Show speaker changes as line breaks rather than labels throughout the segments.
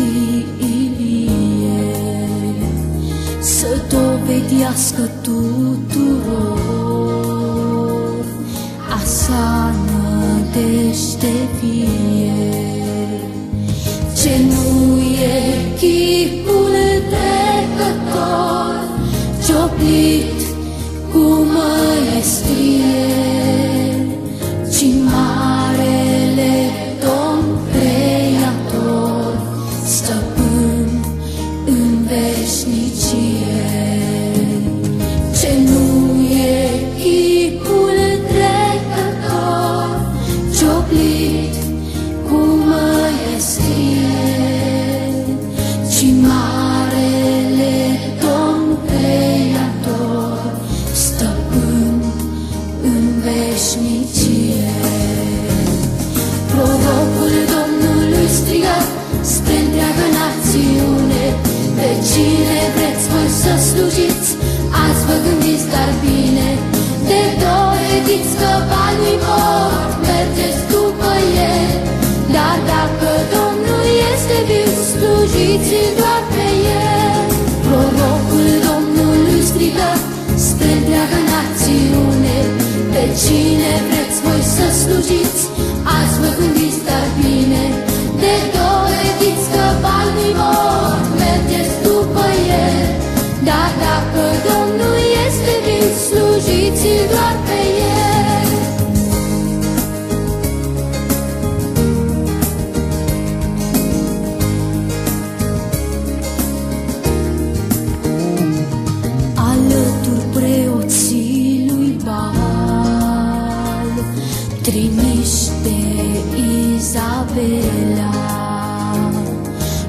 ție Să dovedească tuturor A sa nădejde vie Ce nu e chipul plecător Cioplit cu măestrie spre întreagă națiune Pe cine vreți voi să slujiți, azi vă gândiți dar bine De dovediți că banii mor, mergeți după el Dar dacă Domnul este viu, slujiți-l doar pe dacă Domnul este viu, slujiți-l doar pe el. Alături preoții lui Baal, trimiși de Izabela,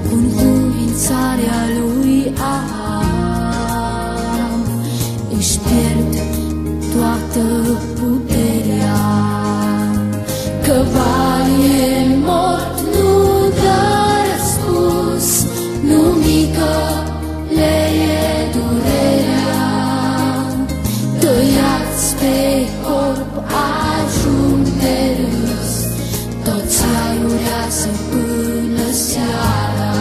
cu încuvințarea Tăiați pe corp ajung de râs, toți aiurează până seara.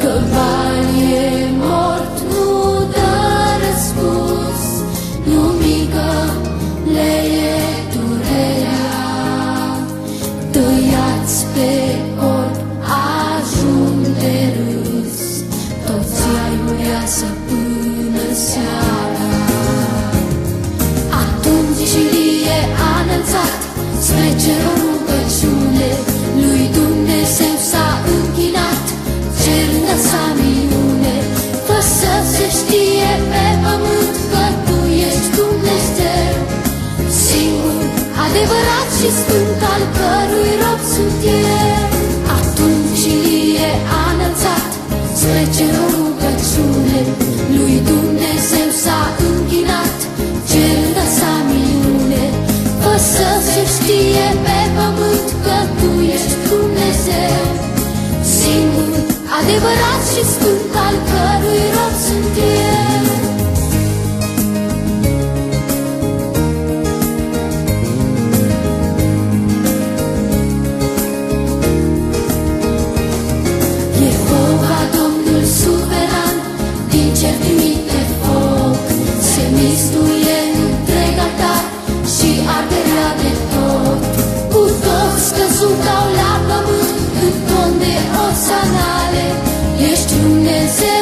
Că Baal e mort, nu dă răspuns, nu mică le e durerea. Tăiați pe corp ajung de râs, toți aiurează până seara. Spre cer o rugăciune, lui Dumnezeu s-a închinat, cerând sa minune. Fă să se știe pe pământ că Tu ești Dumnezeu, singur, adevărat și sfânt al cărui rob sunt eu. Atunci Ilie a înălțat spre cer o rugăciune, lui Dumnezeu s-a închinat, adevărat și sfânt al cărui rob sunt eu. Jehova, Domnul suveran, din cer trimite foc, se mistuie întreg altar și arderea de tot. Cu toți căzut au la pământ, în ton de osanale, ești Dumnezeu.